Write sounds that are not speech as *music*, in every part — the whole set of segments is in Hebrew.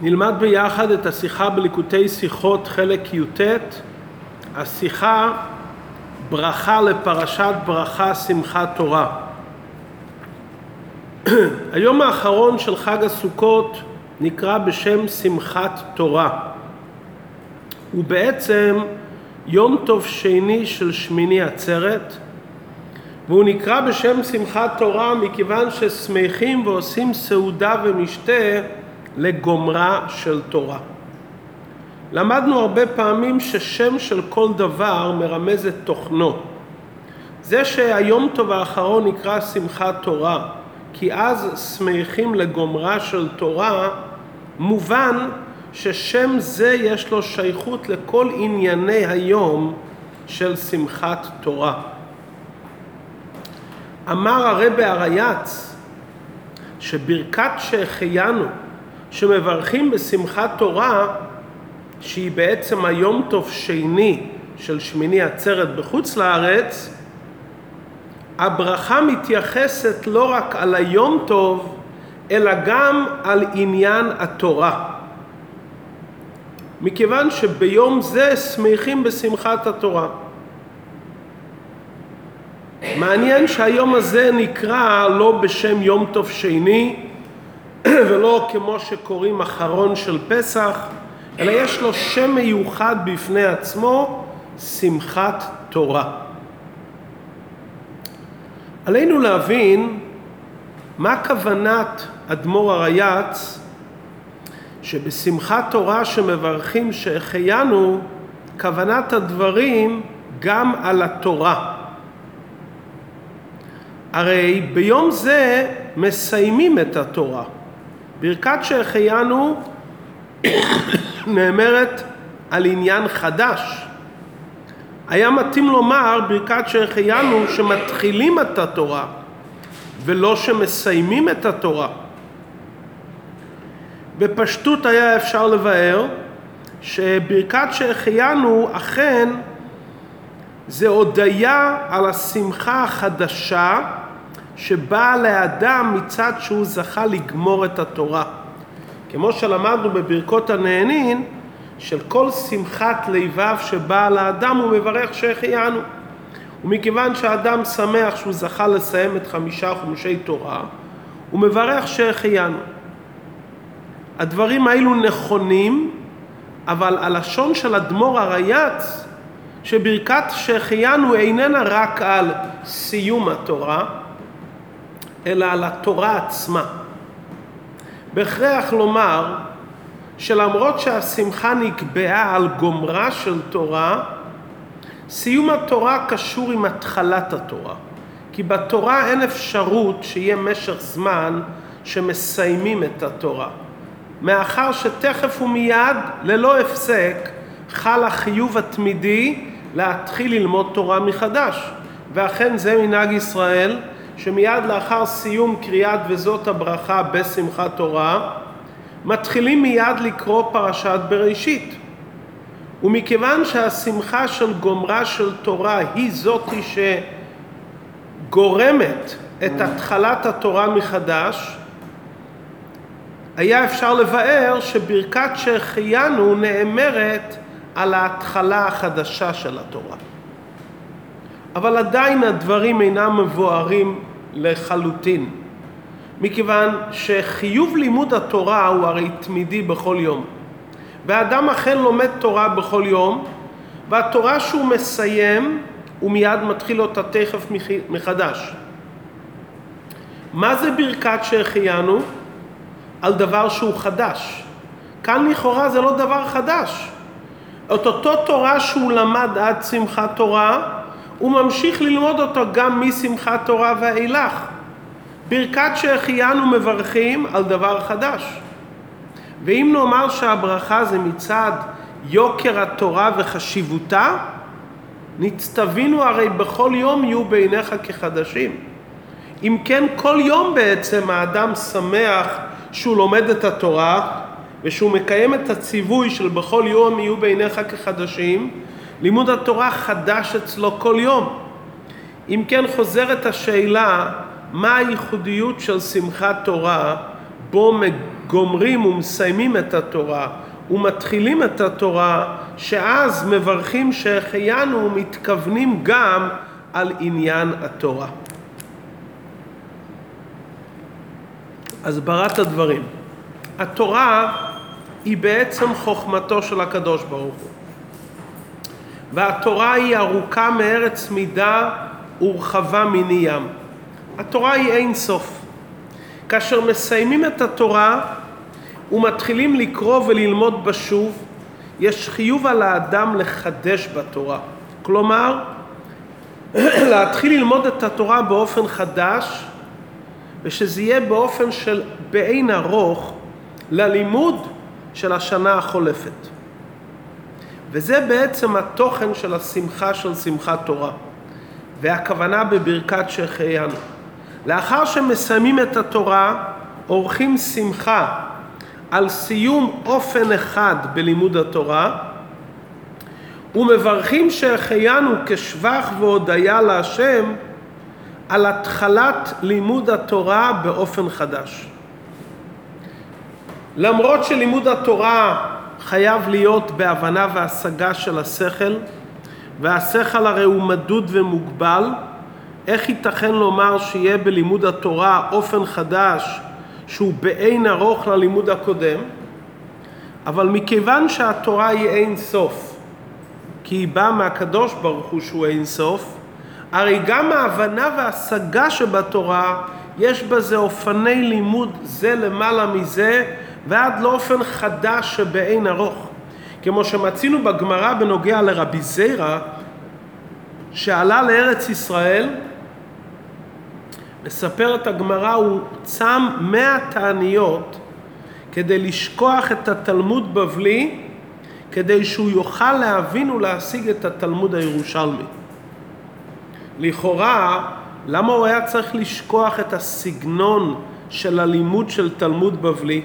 נלמד ביחד את השיחה בליקוטי שיחות חלק י"ט, השיחה ברכה לפרשת ברכה שמחת תורה. *clears throat* היום האחרון של חג הסוכות נקרא בשם שמחת תורה. הוא בעצם יום טוב שני של שמיני עצרת, והוא נקרא בשם שמחת תורה מכיוון ששמחים ועושים סעודה ומשתה לגומרה של תורה. למדנו הרבה פעמים ששם של כל דבר מרמז את תוכנו. זה שהיום טוב האחרון נקרא שמחת תורה, כי אז שמחים לגומרה של תורה, מובן ששם זה יש לו שייכות לכל ענייני היום של שמחת תורה. אמר הרבי הרייץ שברכת שהחיינו שמברכים בשמחת תורה שהיא בעצם היום טוב שני של שמיני עצרת בחוץ לארץ הברכה מתייחסת לא רק על היום טוב אלא גם על עניין התורה. מכיוון שביום זה שמחים בשמחת התורה. מעניין שהיום הזה נקרא לא בשם יום טוב שני *clears throat* ולא כמו שקוראים אחרון של פסח, אלא יש לו שם מיוחד בפני עצמו, שמחת תורה. עלינו להבין מה כוונת אדמו"ר הרייץ שבשמחת תורה שמברכים שהחיינו, כוונת הדברים גם על התורה. הרי ביום זה מסיימים את התורה. ברכת שהחיינו נאמרת על עניין חדש. היה מתאים לומר ברכת שהחיינו שמתחילים את התורה ולא שמסיימים את התורה. בפשטות היה אפשר לבאר שברכת שהחיינו אכן זה הודיה על השמחה החדשה שבאה לאדם מצד שהוא זכה לגמור את התורה. כמו שלמדנו בברכות הנהנין, של כל שמחת לבב שבאה לאדם הוא מברך שהחיינו. ומכיוון שהאדם שמח שהוא זכה לסיים את חמישה חומשי תורה, הוא מברך שהחיינו. הדברים האלו נכונים, אבל הלשון של אדמו"ר הרייץ, שברכת שהחיינו איננה רק על סיום התורה, אלא על התורה עצמה. בהכרח לומר שלמרות שהשמחה נקבעה על גומרה של תורה, סיום התורה קשור עם התחלת התורה. כי בתורה אין אפשרות שיהיה משך זמן שמסיימים את התורה. מאחר שתכף ומיד, ללא הפסק, חל החיוב התמידי להתחיל ללמוד תורה מחדש. ואכן זה מנהג ישראל, שמיד לאחר סיום קריאת וזאת הברכה בשמחת תורה, מתחילים מיד לקרוא פרשת בראשית. ומכיוון שהשמחה של גומרה של תורה היא זאתי שגורמת את התחלת התורה מחדש, היה אפשר לבאר שברכת שהחיינו נאמרת על ההתחלה החדשה של התורה. אבל עדיין הדברים אינם מבוארים לחלוטין, מכיוון שחיוב לימוד התורה הוא הרי תמידי בכל יום. ואדם אכן לומד תורה בכל יום, והתורה שהוא מסיים, הוא מיד מתחיל אותה תכף מחדש. מה זה ברכת שהחיינו? על דבר שהוא חדש. כאן לכאורה זה לא דבר חדש. את אותו תורה שהוא למד עד שמחת תורה, הוא ממשיך ללמוד אותו גם משמחת תורה ואילך. ברכת שהחיינו מברכים על דבר חדש. ואם נאמר שהברכה זה מצד יוקר התורה וחשיבותה, נצטווינו הרי בכל יום יהיו בעיניך כחדשים. אם כן, כל יום בעצם האדם שמח שהוא לומד את התורה ושהוא מקיים את הציווי של בכל יום יהיו בעיניך כחדשים, לימוד התורה חדש אצלו כל יום. אם כן חוזרת השאלה, מה הייחודיות של שמחת תורה בו גומרים ומסיימים את התורה ומתחילים את התורה, שאז מברכים שהחיינו ומתכוונים גם על עניין התורה. הסברת הדברים. התורה היא בעצם חוכמתו של הקדוש ברוך הוא. והתורה היא ארוכה מארץ מידה ורחבה מני ים. התורה היא אין סוף. כאשר מסיימים את התורה ומתחילים לקרוא וללמוד בשוב, יש חיוב על האדם לחדש בתורה. כלומר, *clears throat* להתחיל ללמוד את התורה באופן חדש, ושזה יהיה באופן של באין ארוך ללימוד של השנה החולפת. וזה בעצם התוכן של השמחה של שמחת תורה, והכוונה בברכת שהחיינו. לאחר שמסיימים את התורה, עורכים שמחה על סיום אופן אחד בלימוד התורה, ומברכים שהחיינו כשבח והודיה להשם על התחלת לימוד התורה באופן חדש. למרות שלימוד התורה חייב להיות בהבנה והשגה של השכל, והשכל הרי הוא מדוד ומוגבל, איך ייתכן לומר שיהיה בלימוד התורה אופן חדש שהוא באין ארוך ללימוד הקודם? אבל מכיוון שהתורה היא אין סוף, כי היא באה מהקדוש ברוך הוא שהוא אין סוף, הרי גם ההבנה וההשגה שבתורה יש בזה אופני לימוד זה למעלה מזה ועד לאופן חדש שבאין ארוך. כמו שמצינו בגמרא בנוגע לרבי זיירא שעלה לארץ ישראל מספרת הגמרא הוא צם מאה תעניות כדי לשכוח את התלמוד בבלי כדי שהוא יוכל להבין ולהשיג את התלמוד הירושלמי. לכאורה, למה הוא היה צריך לשכוח את הסגנון של הלימוד של תלמוד בבלי?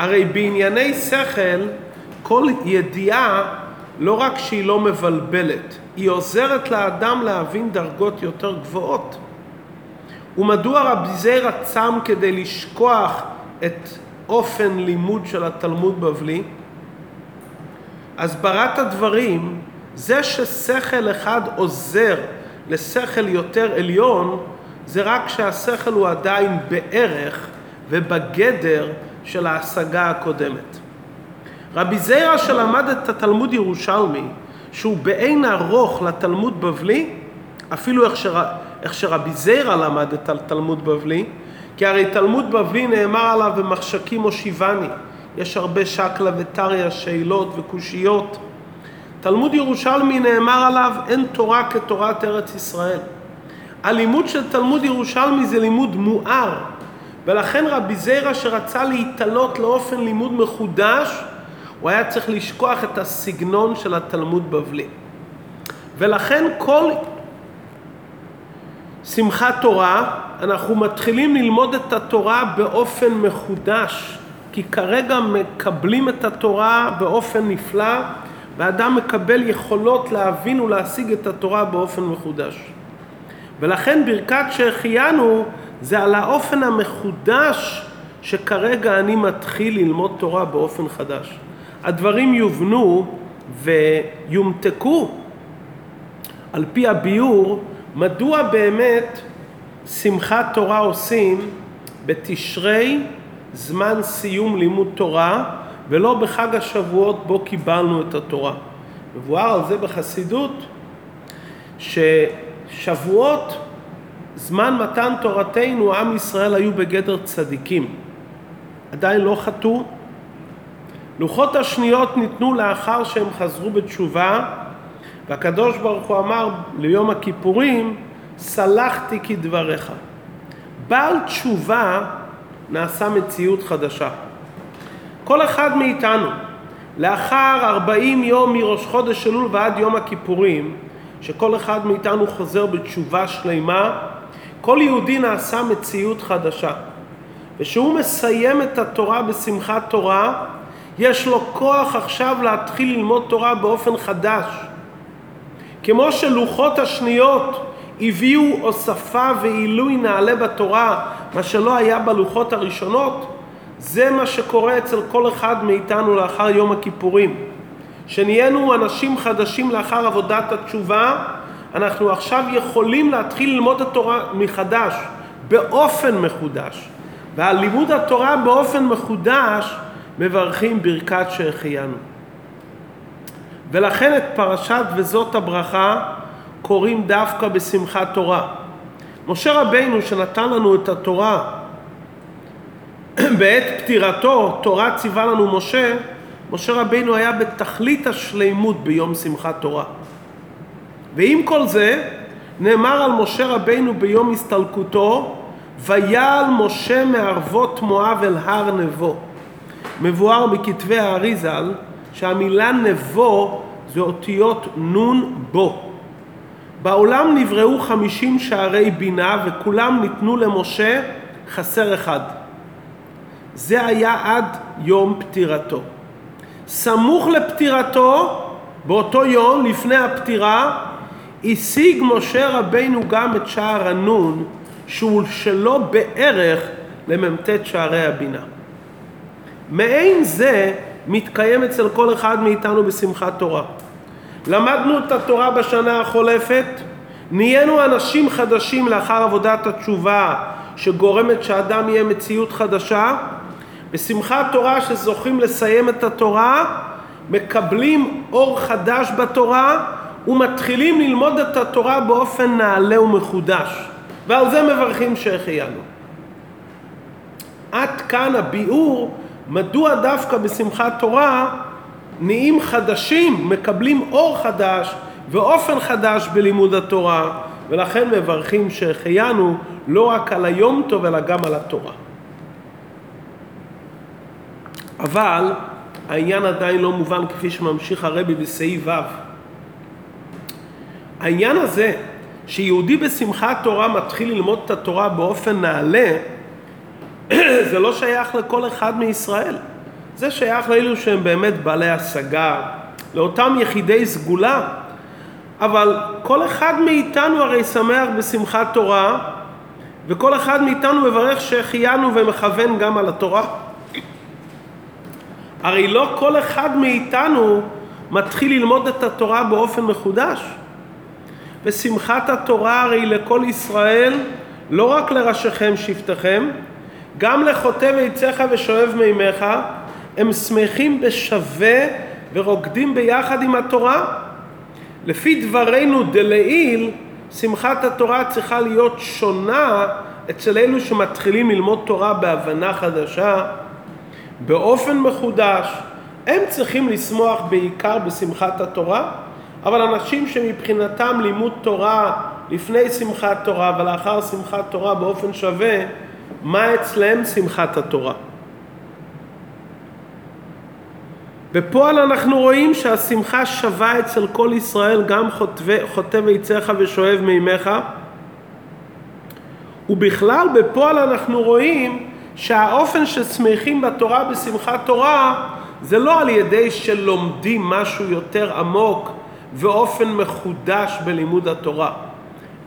הרי בענייני שכל, כל ידיעה לא רק שהיא לא מבלבלת, היא עוזרת לאדם להבין דרגות יותר גבוהות. ומדוע רבי זיירא צם כדי לשכוח את אופן לימוד של התלמוד בבלי? הסברת הדברים, זה ששכל אחד עוזר לשכל יותר עליון, זה רק שהשכל הוא עדיין בערך ובגדר של ההשגה הקודמת. רבי זיירא שלמד את התלמוד ירושלמי, שהוא באין ארוך לתלמוד בבלי, אפילו איך, שר... איך שרבי זיירא למד את התלמוד בבלי, כי הרי תלמוד בבלי נאמר עליו במחשכים הושיבני, יש הרבה שקלא וטריא, שאלות וקושיות. תלמוד ירושלמי נאמר עליו אין תורה כתורת ארץ ישראל. הלימוד של תלמוד ירושלמי זה לימוד מואר, ולכן רבי זיירא שרצה להתעלות לאופן לימוד מחודש, הוא היה צריך לשכוח את הסגנון של התלמוד בבלי. ולכן כל שמחת תורה, אנחנו מתחילים ללמוד את התורה באופן מחודש, כי כרגע מקבלים את התורה באופן נפלא, ואדם מקבל יכולות להבין ולהשיג את התורה באופן מחודש. ולכן ברכת שהחיינו זה על האופן המחודש שכרגע אני מתחיל ללמוד תורה באופן חדש. הדברים יובנו ויומתקו על פי הביאור מדוע באמת שמחת תורה עושים בתשרי זמן סיום לימוד תורה ולא בחג השבועות בו קיבלנו את התורה. מבואר על זה בחסידות ששבועות זמן מתן תורתנו עם ישראל היו בגדר צדיקים. עדיין לא חטאו. לוחות השניות ניתנו לאחר שהם חזרו בתשובה והקדוש ברוך הוא אמר ליום הכיפורים סלחתי כדבריך בעל תשובה נעשה מציאות חדשה. כל אחד מאיתנו לאחר ארבעים יום מראש חודש אלול ועד יום הכיפורים שכל אחד מאיתנו חוזר בתשובה שלמה כל יהודי נעשה מציאות חדשה. ושהוא מסיים את התורה בשמחת תורה, יש לו כוח עכשיו להתחיל ללמוד תורה באופן חדש. כמו שלוחות השניות הביאו הוספה ועילוי נעלה בתורה, מה שלא היה בלוחות הראשונות, זה מה שקורה אצל כל אחד מאיתנו לאחר יום הכיפורים. שנהיינו אנשים חדשים לאחר עבודת התשובה, אנחנו עכשיו יכולים להתחיל ללמוד התורה מחדש, באופן מחודש. ועל לימוד התורה באופן מחודש מברכים ברכת שהחיינו. ולכן את פרשת וזאת הברכה קוראים דווקא בשמחת תורה. משה רבינו שנתן לנו את התורה *clears throat* בעת פטירתו, תורה ציווה לנו משה, משה רבינו היה בתכלית השלימות ביום שמחת תורה. ועם כל זה, נאמר על משה רבינו ביום הסתלקותו, ויעל משה מערבות מואב אל הר נבו. מבואר בכתבי האריזל שהמילה נבו זה אותיות נון בו. בעולם נבראו חמישים שערי בינה וכולם ניתנו למשה חסר אחד. זה היה עד יום פטירתו. סמוך לפטירתו, באותו יום לפני הפטירה, השיג משה רבינו גם את שער הנון, שהוא שלו בערך למ"ט שערי הבינה. מעין זה מתקיים אצל כל אחד מאיתנו בשמחת תורה. למדנו את התורה בשנה החולפת, נהיינו אנשים חדשים לאחר עבודת התשובה שגורמת שאדם יהיה מציאות חדשה. בשמחת תורה שזוכים לסיים את התורה, מקבלים אור חדש בתורה ומתחילים ללמוד את התורה באופן נעלה ומחודש. ועל זה מברכים שהחיינו. עד כאן הביאור מדוע דווקא בשמחת תורה נהיים חדשים, מקבלים אור חדש ואופן חדש בלימוד התורה, ולכן מברכים שהחיינו לא רק על היום טוב אלא גם על התורה. אבל העניין עדיין לא מובן כפי שממשיך הרבי בסעיף ו'. העניין הזה שיהודי בשמחת תורה מתחיל ללמוד את התורה באופן נעלה, *clears throat* זה לא שייך לכל אחד מישראל. זה שייך לאלו שהם באמת בעלי השגה, לאותם יחידי סגולה. אבל כל אחד מאיתנו הרי שמח בשמחת תורה, וכל אחד מאיתנו מברך שהחיינו ומכוון גם על התורה. הרי לא כל אחד מאיתנו מתחיל ללמוד את התורה באופן מחודש. ושמחת התורה הרי לכל ישראל, לא רק לראשיכם שבטיכם, גם לחוטב עציך ושואב מימיך, הם שמחים בשווה ורוקדים ביחד עם התורה. לפי דברינו דלעיל, שמחת התורה צריכה להיות שונה אצל אלו שמתחילים ללמוד תורה בהבנה חדשה, באופן מחודש. הם צריכים לשמוח בעיקר בשמחת התורה, אבל אנשים שמבחינתם לימוד תורה לפני שמחת תורה ולאחר שמחת תורה באופן שווה, מה אצלם שמחת התורה? בפועל אנחנו רואים שהשמחה שווה אצל כל ישראל, גם חוטב עציך ושואב מימיך. ובכלל בפועל אנחנו רואים שהאופן ששמחים בתורה בשמחת תורה זה לא על ידי שלומדים משהו יותר עמוק ואופן מחודש בלימוד התורה.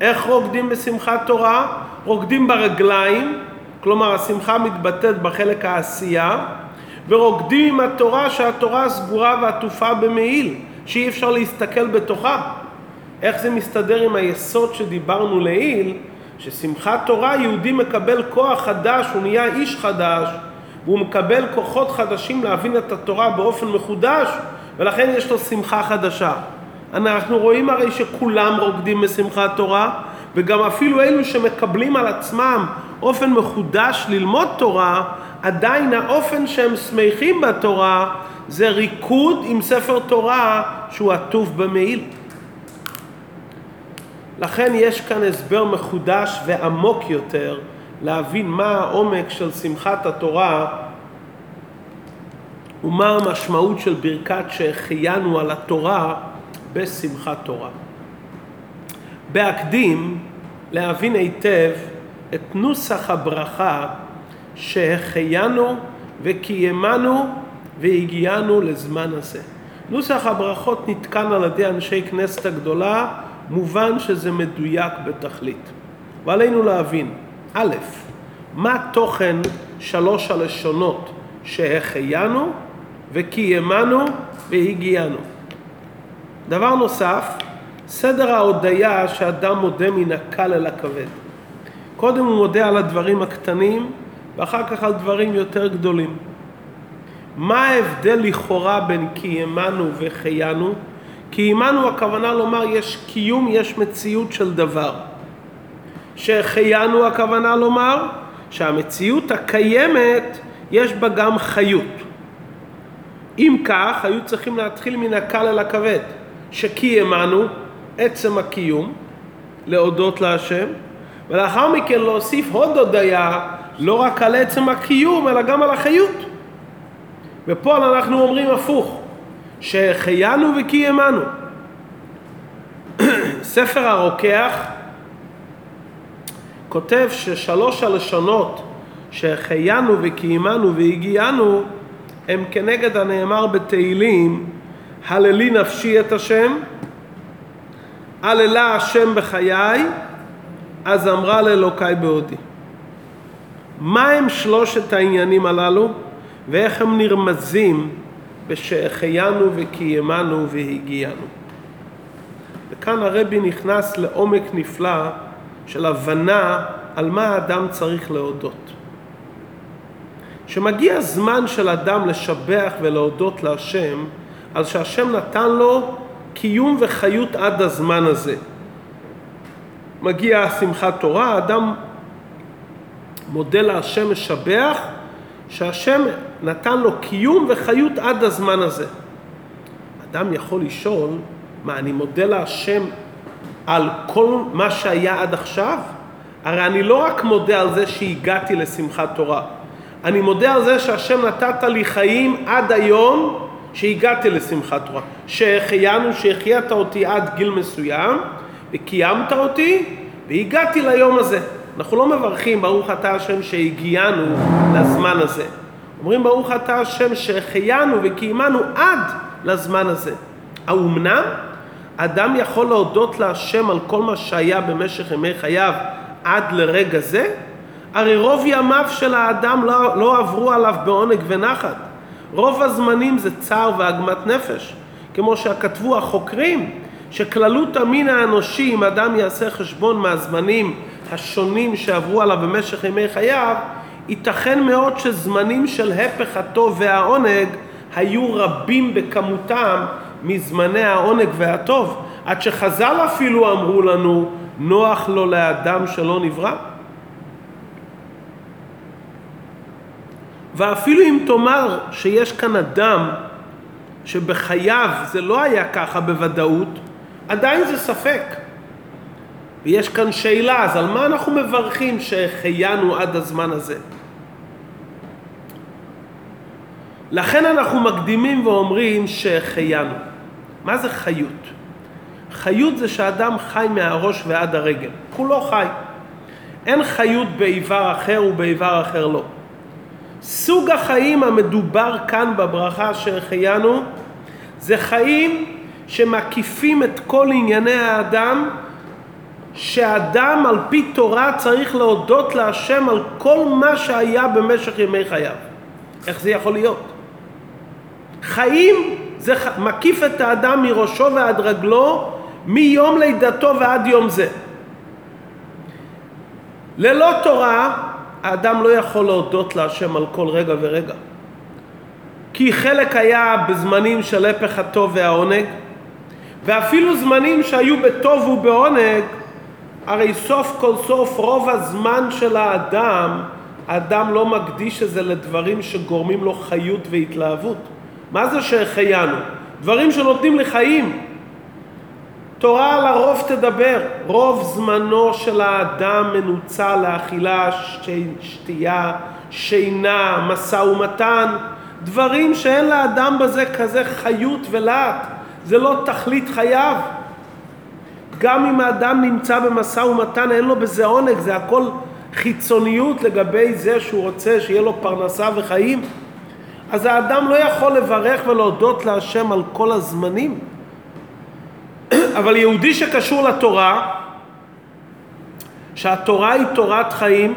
איך רוקדים בשמחת תורה? רוקדים ברגליים, כלומר השמחה מתבטאת בחלק העשייה, ורוקדים עם התורה שהתורה סגורה ועטופה במעיל, שאי אפשר להסתכל בתוכה. איך זה מסתדר עם היסוד שדיברנו לעיל, ששמחת תורה יהודי מקבל כוח חדש, הוא נהיה איש חדש, והוא מקבל כוחות חדשים להבין את התורה באופן מחודש, ולכן יש לו שמחה חדשה. אנחנו רואים הרי שכולם רוקדים בשמחת תורה, וגם אפילו אלו שמקבלים על עצמם אופן מחודש ללמוד תורה, עדיין האופן שהם שמחים בתורה זה ריקוד עם ספר תורה שהוא עטוף במעיל. לכן יש כאן הסבר מחודש ועמוק יותר להבין מה העומק של שמחת התורה ומה המשמעות של ברכת שהחיינו על התורה בשמחת תורה. בהקדים להבין היטב את נוסח הברכה שהחיינו וקיימנו והגיענו לזמן הזה. נוסח הברכות נתקן על ידי אנשי כנסת הגדולה, מובן שזה מדויק בתכלית. ועלינו להבין, א', מה התוכן שלוש הלשונות שהחיינו וקיימנו והגיענו. דבר נוסף, סדר ההודיה שאדם מודה מן הקל אל הכבד. קודם הוא מודה על הדברים הקטנים ואחר כך על דברים יותר גדולים. מה ההבדל לכאורה בין קיימנו וחיינו? קיימנו הכוונה לומר יש קיום, יש מציאות של דבר. שהחיינו הכוונה לומר שהמציאות הקיימת יש בה גם חיות. אם כך, היו צריכים להתחיל מן הקל אל הכבד, שקיימנו, עצם הקיום, להודות להשם, ולאחר מכן להוסיף עוד הודיה, לא רק על עצם הקיום, אלא גם על החיות. ופה אנחנו אומרים הפוך, שהחיינו וקיימנו. *clears throat* ספר הרוקח כותב ששלוש הלשונות שהחיינו וקיימנו והגיענו הם כנגד הנאמר בתהילים הללי נפשי את השם הללה השם בחיי אז אמרה לאלוקיי בעודי. מה הם שלושת העניינים הללו ואיך הם נרמזים בשהחיינו וקיימנו והגיענו. וכאן הרבי נכנס לעומק נפלא של הבנה על מה האדם צריך להודות. שמגיע זמן של אדם לשבח ולהודות להשם על שהשם נתן לו קיום וחיות עד הזמן הזה. מגיע שמחת תורה, אדם מודה להשם משבח שהשם נתן לו קיום וחיות עד הזמן הזה. אדם יכול לשאול, מה, אני מודה להשם על כל מה שהיה עד עכשיו? הרי אני לא רק מודה על זה שהגעתי לשמחת תורה, אני מודה על זה שהשם נתת לי חיים עד היום שהגעתי לשמחת תורה. שהחיינו, שהחייאת אותי עד גיל מסוים, וקיימת אותי, והגעתי ליום הזה. אנחנו לא מברכים ברוך אתה השם שהגיענו לזמן הזה. אומרים ברוך אתה השם שהחיינו וקיימנו עד לזמן הזה. האומנם? אדם יכול להודות להשם על כל מה שהיה במשך ימי חייו עד לרגע זה? הרי רוב ימיו של האדם לא, לא עברו עליו בעונג ונחת. רוב הזמנים זה צער ועגמת נפש. כמו שכתבו החוקרים, שכללות המין האנושי, אם אדם יעשה חשבון מהזמנים השונים שעברו עליו במשך ימי חייו, ייתכן מאוד שזמנים של הפך הטוב והעונג היו רבים בכמותם מזמני העונג והטוב, עד שחז"ל אפילו אמרו לנו, נוח לו לאדם שלא נברא. ואפילו אם תאמר שיש כאן אדם שבחייו זה לא היה ככה בוודאות, עדיין זה ספק. ויש כאן שאלה, אז על מה אנחנו מברכים שהחיינו עד הזמן הזה? לכן אנחנו מקדימים ואומרים שהחיינו. מה זה חיות? חיות זה שאדם חי מהראש ועד הרגל, כולו חי. אין חיות באיבר אחר ובאיבר אחר לא. סוג החיים המדובר כאן בברכה שהחיינו זה חיים שמקיפים את כל ענייני האדם שאדם על פי תורה צריך להודות להשם על כל מה שהיה במשך ימי חייו. איך זה יכול להיות? חיים זה מקיף את האדם מראשו ועד רגלו מיום לידתו ועד יום זה. ללא תורה האדם לא יכול להודות להשם על כל רגע ורגע. כי חלק היה בזמנים של הפך הטוב והעונג, ואפילו זמנים שהיו בטוב ובעונג, הרי סוף כל סוף רוב הזמן של האדם, האדם לא מקדיש את זה לדברים שגורמים לו חיות והתלהבות. מה זה שהחיינו? דברים שנותנים לי חיים. תורה על הרוב תדבר. רוב זמנו של האדם מנוצל לאכילה, שתייה, שינה, משא ומתן, דברים שאין לאדם בזה כזה חיות ולהט. זה לא תכלית חייו. גם אם האדם נמצא במשא ומתן אין לו בזה עונג, זה הכל חיצוניות לגבי זה שהוא רוצה שיהיה לו פרנסה וחיים. אז האדם לא יכול לברך ולהודות להשם על כל הזמנים. אבל יהודי שקשור לתורה, שהתורה היא תורת חיים,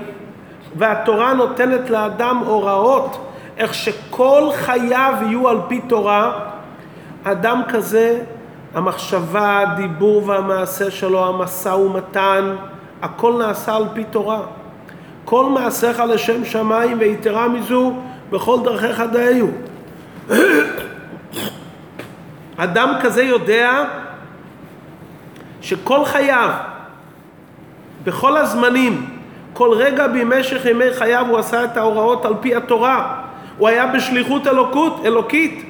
והתורה נותנת לאדם הוראות איך שכל חייו יהיו על פי תורה, אדם כזה, המחשבה, הדיבור והמעשה שלו, המשא ומתן, הכל נעשה על פי תורה. כל מעשיך לשם שמיים ויתרה מזו בכל דרכיך דהיו. *coughs* אדם כזה יודע שכל חייו, בכל הזמנים, כל רגע במשך ימי חייו הוא עשה את ההוראות על פי התורה. הוא היה בשליחות אלוקות, אלוקית.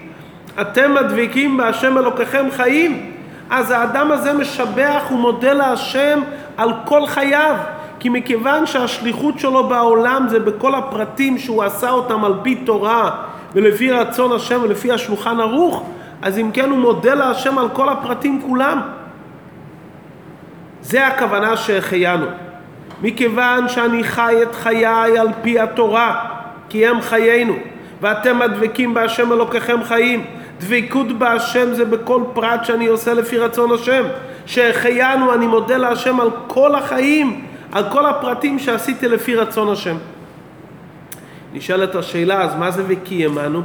אתם הדביקים בהשם אלוקיכם חיים. אז האדם הזה משבח ומודה להשם על כל חייו. כי מכיוון שהשליחות שלו בעולם זה בכל הפרטים שהוא עשה אותם על פי תורה ולפי רצון השם ולפי השולחן ערוך, אז אם כן הוא מודה להשם על כל הפרטים כולם. זה הכוונה שהחיינו. מכיוון שאני חי את חיי על פי התורה, כי הם חיינו, ואתם הדבקים בהשם אלוקיכם חיים. דבקות בהשם זה בכל פרט שאני עושה לפי רצון השם. שהחיינו, אני מודה להשם על כל החיים, על כל הפרטים שעשיתי לפי רצון השם. נשאלת השאלה, אז מה זה וקיימנו?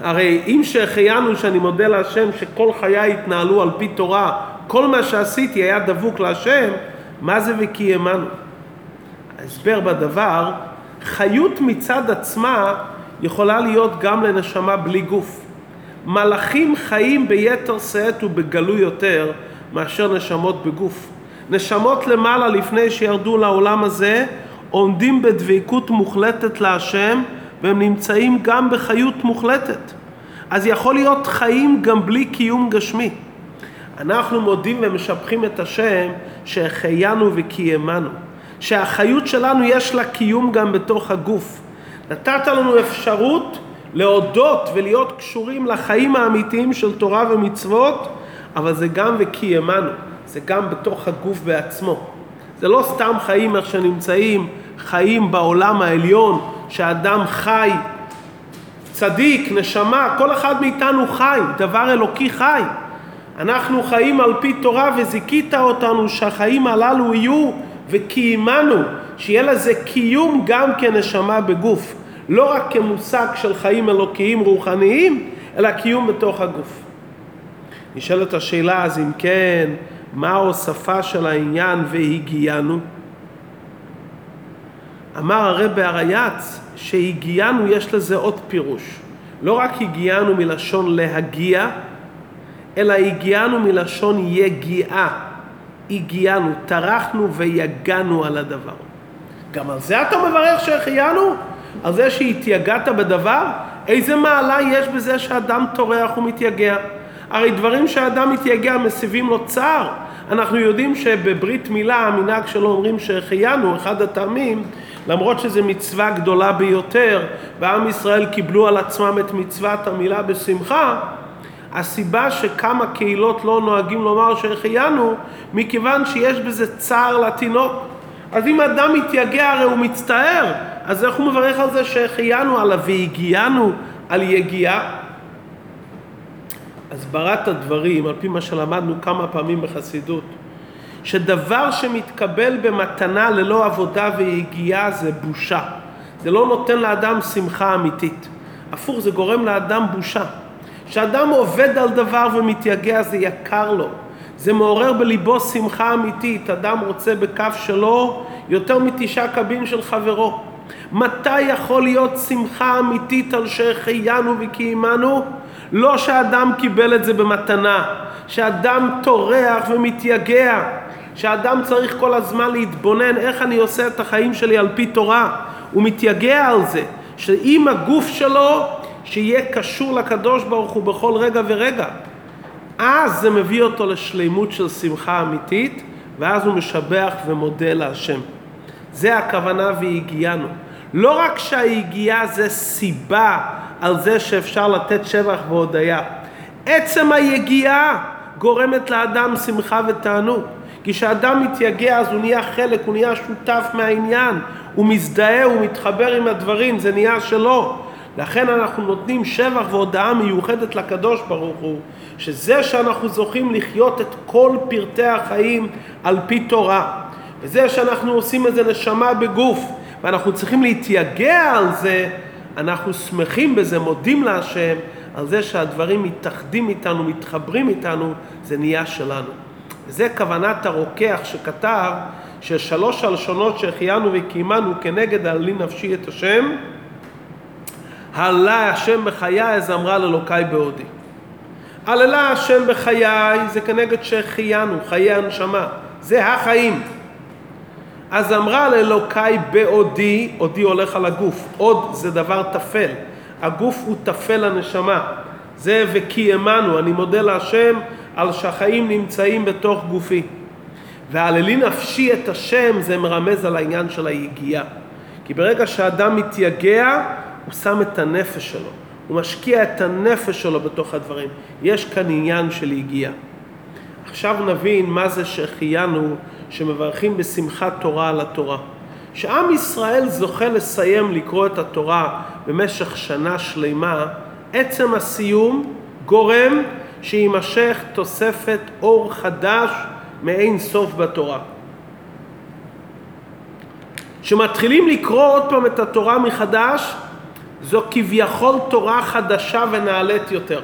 הרי אם שהחיינו שאני מודה להשם שכל חיי התנהלו על פי תורה, כל מה שעשיתי היה דבוק להשם, מה זה וקיימנו? ההסבר בדבר, חיות מצד עצמה יכולה להיות גם לנשמה בלי גוף. מלאכים חיים ביתר שאת ובגלוי יותר מאשר נשמות בגוף. נשמות למעלה לפני שירדו לעולם הזה עומדים בדבקות מוחלטת להשם והם נמצאים גם בחיות מוחלטת. אז יכול להיות חיים גם בלי קיום גשמי. אנחנו מודים ומשבחים את השם שהחיינו וקיימנו. שהחיות שלנו יש לה קיום גם בתוך הגוף. נתת לנו אפשרות להודות ולהיות קשורים לחיים האמיתיים של תורה ומצוות, אבל זה גם וקיימנו, זה גם בתוך הגוף בעצמו. זה לא סתם חיים איך שנמצאים, חיים בעולם העליון, שאדם חי, צדיק, נשמה, כל אחד מאיתנו חי, דבר אלוקי חי. אנחנו חיים על פי תורה וזיכית אותנו שהחיים הללו יהיו וקיימנו, שיהיה לזה קיום גם כנשמה בגוף, לא רק כמושג של חיים אלוקיים רוחניים, אלא קיום בתוך הגוף. נשאלת השאלה אז אם כן, מה ההוספה של העניין והגיענו? אמר הרב הרייץ שהגיענו יש לזה עוד פירוש. לא רק הגיענו מלשון להגיע, אלא הגיענו מלשון יגיעה. הגיענו, טרחנו ויגענו על הדבר. גם על זה אתה מברך שהחיינו? על זה שהתייגעת בדבר? איזה מעלה יש בזה שאדם טורח ומתייגע? הרי דברים שאדם מתייגע מסיבים לו צער. אנחנו יודעים שבברית מילה המנהג שלו אומרים שהחיינו, אחד הטעמים, למרות שזו מצווה גדולה ביותר, ועם ישראל קיבלו על עצמם את מצוות המילה בשמחה, הסיבה שכמה קהילות לא נוהגים לומר שהחיינו, מכיוון שיש בזה צער לתינוק. אז אם אדם מתייגע הרי הוא מצטער, אז איך הוא מברך על זה שהחיינו, על ה"והגיענו", על יגיעה? הסברת הדברים, על פי מה שלמדנו כמה פעמים בחסידות, שדבר שמתקבל במתנה ללא עבודה ויגיעה זה בושה. זה לא נותן לאדם שמחה אמיתית. הפוך, זה גורם לאדם בושה. כשאדם עובד על דבר ומתייגע זה יקר לו. זה מעורר בליבו שמחה אמיתית. אדם רוצה בכף שלו יותר מתשעה קבין של חברו. מתי יכול להיות שמחה אמיתית על שהחיינו וקיימנו? לא שאדם קיבל את זה במתנה, שאדם טורח ומתייגע, שאדם צריך כל הזמן להתבונן איך אני עושה את החיים שלי על פי תורה, הוא מתייגע על זה, שאם הגוף שלו שיהיה קשור לקדוש ברוך הוא בכל רגע ורגע. אז זה מביא אותו לשלימות של שמחה אמיתית, ואז הוא משבח ומודה להשם. זה הכוונה והגיענו. לא רק שהיגיעה זה סיבה על זה שאפשר לתת שבח והודיה, עצם היגיעה גורמת לאדם שמחה ותענוג. כי כשאדם מתייגע אז הוא נהיה חלק, הוא נהיה שותף מהעניין, הוא מזדהה, הוא מתחבר עם הדברים, זה נהיה שלו. לכן אנחנו נותנים שבח והודאה מיוחדת לקדוש ברוך הוא, שזה שאנחנו זוכים לחיות את כל פרטי החיים על פי תורה. וזה שאנחנו עושים איזה נשמה בגוף, ואנחנו צריכים להתייגע על זה, אנחנו שמחים בזה, מודים להשם על זה שהדברים מתאחדים איתנו, מתחברים איתנו, זה נהיה שלנו. וזה כוונת הרוקח שכתב ששלוש הלשונות שהחיינו וקיימנו כנגד העלי נפשי את השם, הללה השם בחיי זמרה לאלוקי בעודי. הללה השם בחיי זה כנגד שהחיינו, חיי הנשמה, זה החיים. אז אמרה לאלוקי בעודי, עודי הולך על הגוף, עוד זה דבר טפל, הגוף הוא טפל הנשמה, זה וקיימנו, אני מודה להשם על שהחיים נמצאים בתוך גופי. והעללי נפשי את השם זה מרמז על העניין של היגיעה. כי ברגע שאדם מתייגע, הוא שם את הנפש שלו, הוא משקיע את הנפש שלו בתוך הדברים. יש כאן עניין של יגיעה. עכשיו נבין מה זה שהחיינו שמברכים בשמחת תורה על התורה. שעם ישראל זוכה לסיים לקרוא את התורה במשך שנה שלמה, עצם הסיום גורם שיימשך תוספת אור חדש מאין סוף בתורה. כשמתחילים לקרוא עוד פעם את התורה מחדש, זו כביכול תורה חדשה ונעלית יותר.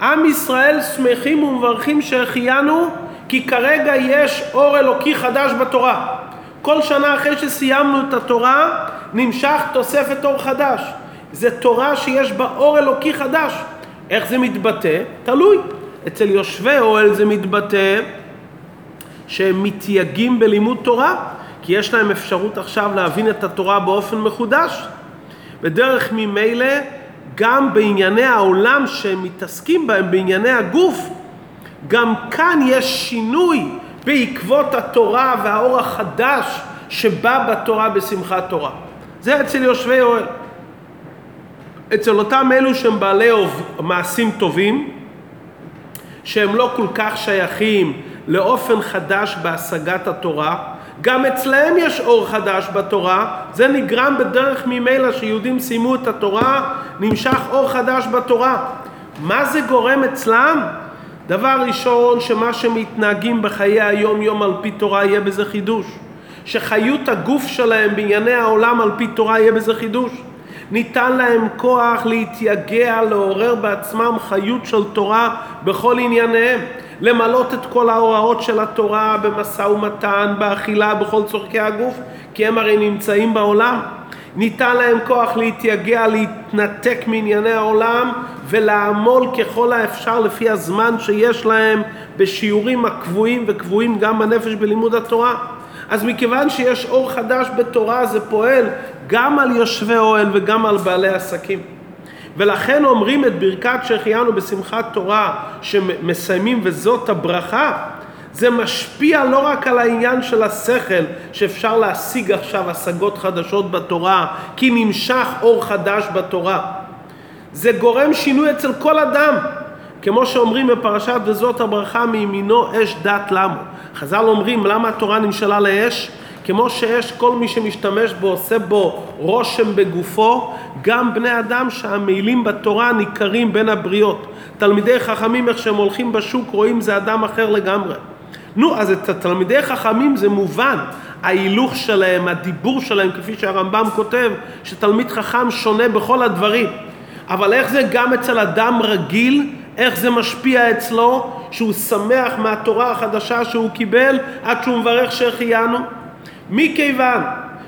עם ישראל שמחים ומברכים שהחיינו כי כרגע יש אור אלוקי חדש בתורה. כל שנה אחרי שסיימנו את התורה נמשך תוספת אור חדש. זה תורה שיש בה אור אלוקי חדש. איך זה מתבטא? תלוי. אצל יושבי אוהל זה מתבטא שהם מתייגעים בלימוד תורה, כי יש להם אפשרות עכשיו להבין את התורה באופן מחודש. בדרך ממילא גם בענייני העולם שהם מתעסקים בהם, בענייני הגוף, גם כאן יש שינוי בעקבות התורה והאור החדש שבא בתורה בשמחת תורה. זה אצל יושבי אוהל. אצל אותם אלו שהם בעלי מעשים טובים, שהם לא כל כך שייכים לאופן חדש בהשגת התורה, גם אצלהם יש אור חדש בתורה, זה נגרם בדרך ממילא שיהודים סיימו את התורה, נמשך אור חדש בתורה. מה זה גורם אצלם? דבר ראשון, שמה שמתנהגים בחיי היום יום על פי תורה יהיה בזה חידוש. שחיות הגוף שלהם בענייני העולם על פי תורה יהיה בזה חידוש. ניתן להם כוח להתייגע, לעורר בעצמם חיות של תורה בכל ענייניהם. למלות את כל ההוראות של התורה במשא ומתן, באכילה, בכל צורכי הגוף, כי הם הרי נמצאים בעולם. ניתן להם כוח להתייגע, להתנתק מענייני העולם ולעמול ככל האפשר לפי הזמן שיש להם בשיעורים הקבועים וקבועים גם בנפש בלימוד התורה. אז מכיוון שיש אור חדש בתורה זה פועל גם על יושבי אוהל וגם על בעלי עסקים. ולכן אומרים את ברכת שהחיינו בשמחת תורה שמסיימים וזאת הברכה, זה משפיע לא רק על העניין של השכל, שאפשר להשיג עכשיו השגות חדשות בתורה, כי נמשך אור חדש בתורה. זה גורם שינוי אצל כל אדם, כמו שאומרים בפרשת וזאת הברכה מימינו אש דת למו. חז"ל אומרים למה התורה נמשלה לאש? כמו שיש כל מי שמשתמש בו, עושה בו רושם בגופו, גם בני אדם שהמעילים בתורה ניכרים בין הבריות. תלמידי חכמים, איך שהם הולכים בשוק, רואים זה אדם אחר לגמרי. נו, אז את התלמידי חכמים זה מובן, ההילוך שלהם, הדיבור שלהם, כפי שהרמב"ם כותב, שתלמיד חכם שונה בכל הדברים. אבל איך זה גם אצל אדם רגיל, איך זה משפיע אצלו, שהוא שמח מהתורה החדשה שהוא קיבל, עד שהוא מברך שהחיינו? מכיוון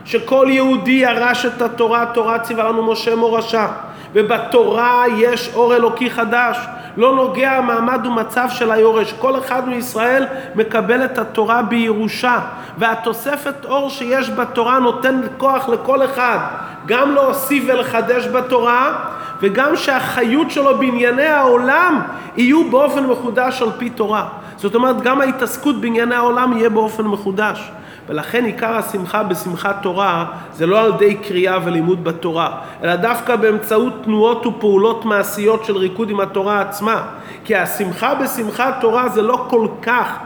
שכל יהודי ירש את התורה, תורה ציווה לנו משה מורשה, ובתורה יש אור אלוקי חדש, לא נוגע המעמד ומצב של היורש, כל אחד מישראל מקבל את התורה בירושה, והתוספת אור שיש בתורה נותן כוח לכל אחד, גם להוסיף ולחדש בתורה, וגם שהחיות שלו בענייני העולם יהיו באופן מחודש על פי תורה. זאת אומרת, גם ההתעסקות בענייני העולם יהיה באופן מחודש. ולכן עיקר השמחה בשמחת תורה זה לא על ידי קריאה ולימוד בתורה, אלא דווקא באמצעות תנועות ופעולות מעשיות של ריקוד עם התורה עצמה. כי השמחה בשמחת תורה זה לא כל כך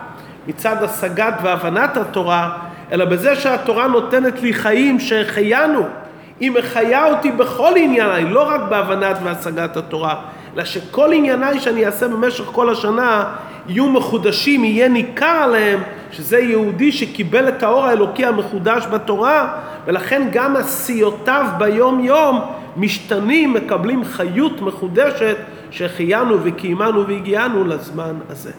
מצד השגת והבנת התורה, אלא בזה שהתורה נותנת לי חיים שהחיינו. היא מחיה אותי בכל ענייניי, לא רק בהבנת והשגת התורה, אלא שכל ענייניי שאני אעשה במשך כל השנה יהיו מחודשים, יהיה ניכר עליהם שזה יהודי שקיבל את האור האלוקי המחודש בתורה, ולכן גם עשיותיו ביום יום משתנים, מקבלים חיות מחודשת שהחיינו וקיימנו והגיענו לזמן הזה.